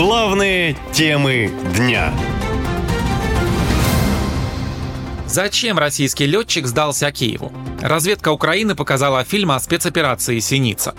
Главные темы дня. Зачем российский летчик сдался Киеву? Разведка Украины показала фильм о спецоперации «Синица».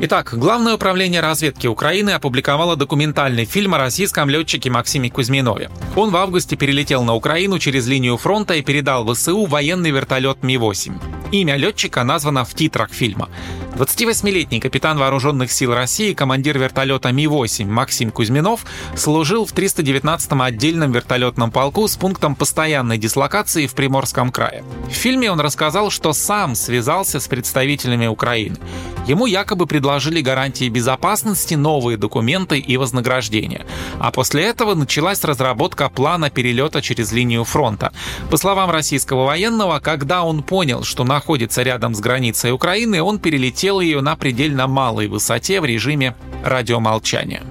Итак, Главное управление разведки Украины опубликовало документальный фильм о российском летчике Максиме Кузьминове. Он в августе перелетел на Украину через линию фронта и передал ВСУ военный вертолет Ми-8. Имя летчика названо в титрах фильма. 28-летний капитан Вооруженных сил России, командир вертолета Ми-8 Максим Кузьминов служил в 319-м отдельном вертолетном полку с пунктом постоянной дислокации в Приморском крае. В фильме он рассказал, что сам связался с представителями Украины. Ему якобы предложили гарантии безопасности, новые документы и вознаграждения. А после этого началась разработка плана перелета через линию фронта. По словам российского военного, когда он понял, что находится рядом с границей Украины, он перелетел ее на предельно малой высоте в режиме радиомолчания.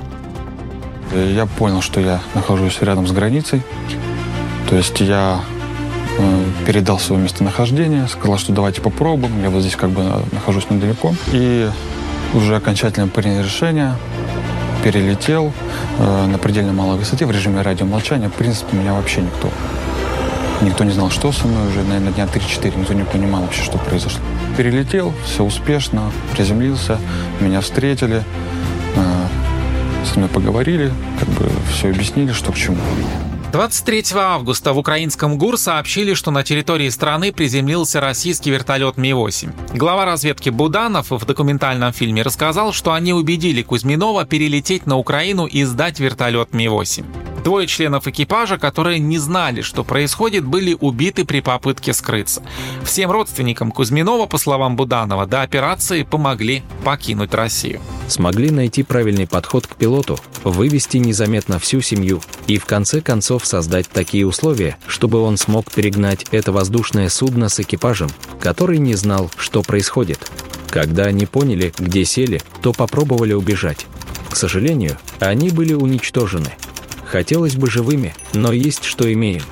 Я понял, что я нахожусь рядом с границей. То есть я э, передал свое местонахождение, сказал, что давайте попробуем. Я вот здесь как бы нахожусь недалеко. И уже окончательно принял решение, перелетел э, на предельно малой высоте в режиме радиомолчания. В принципе, меня вообще никто Никто не знал, что со мной уже, наверное, дня 3-4. Никто не понимал вообще, что произошло. Перелетел, все успешно, приземлился, меня встретили, э, со мной поговорили, как бы все объяснили, что к чему. 23 августа в украинском ГУР сообщили, что на территории страны приземлился российский вертолет Ми-8. Глава разведки Буданов в документальном фильме рассказал, что они убедили Кузьминова перелететь на Украину и сдать вертолет Ми-8. Двое членов экипажа, которые не знали, что происходит, были убиты при попытке скрыться. Всем родственникам Кузьминова, по словам Буданова, до операции помогли покинуть Россию. Смогли найти правильный подход к пилоту, вывести незаметно всю семью и в конце концов создать такие условия, чтобы он смог перегнать это воздушное судно с экипажем, который не знал, что происходит. Когда они поняли, где сели, то попробовали убежать. К сожалению, они были уничтожены – Хотелось бы живыми, но есть что имеем.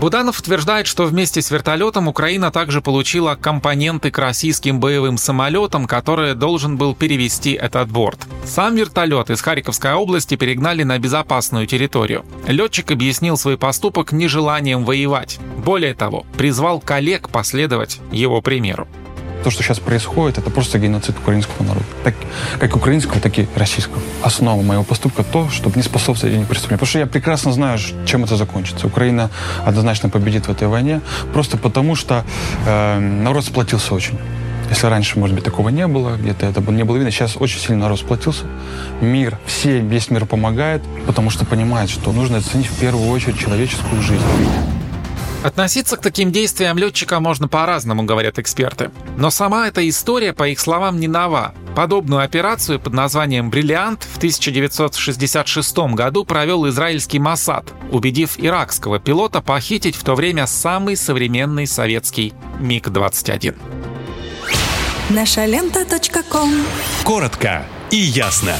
Буданов утверждает, что вместе с вертолетом Украина также получила компоненты к российским боевым самолетам, которые должен был перевести этот борт. Сам вертолет из Харьковской области перегнали на безопасную территорию. Летчик объяснил свой поступок нежеланием воевать. Более того, призвал коллег последовать его примеру. То, что сейчас происходит, это просто геноцид украинского народа. Так, как украинского, так и российского. Основа моего поступка то, чтобы не способствовать этим преступлениям. Потому что я прекрасно знаю, чем это закончится. Украина однозначно победит в этой войне, просто потому что э, народ сплотился очень. Если раньше, может быть, такого не было, где-то это не было видно, сейчас очень сильно народ сплотился. Мир, все, весь мир помогает, потому что понимает, что нужно оценить в первую очередь человеческую жизнь. Относиться к таким действиям летчика можно по-разному, говорят эксперты. Но сама эта история, по их словам, не нова. Подобную операцию под названием «Бриллиант» в 1966 году провел израильский Масад, убедив иракского пилота похитить в то время самый современный советский МиГ-21. Наша лента. Коротко и ясно.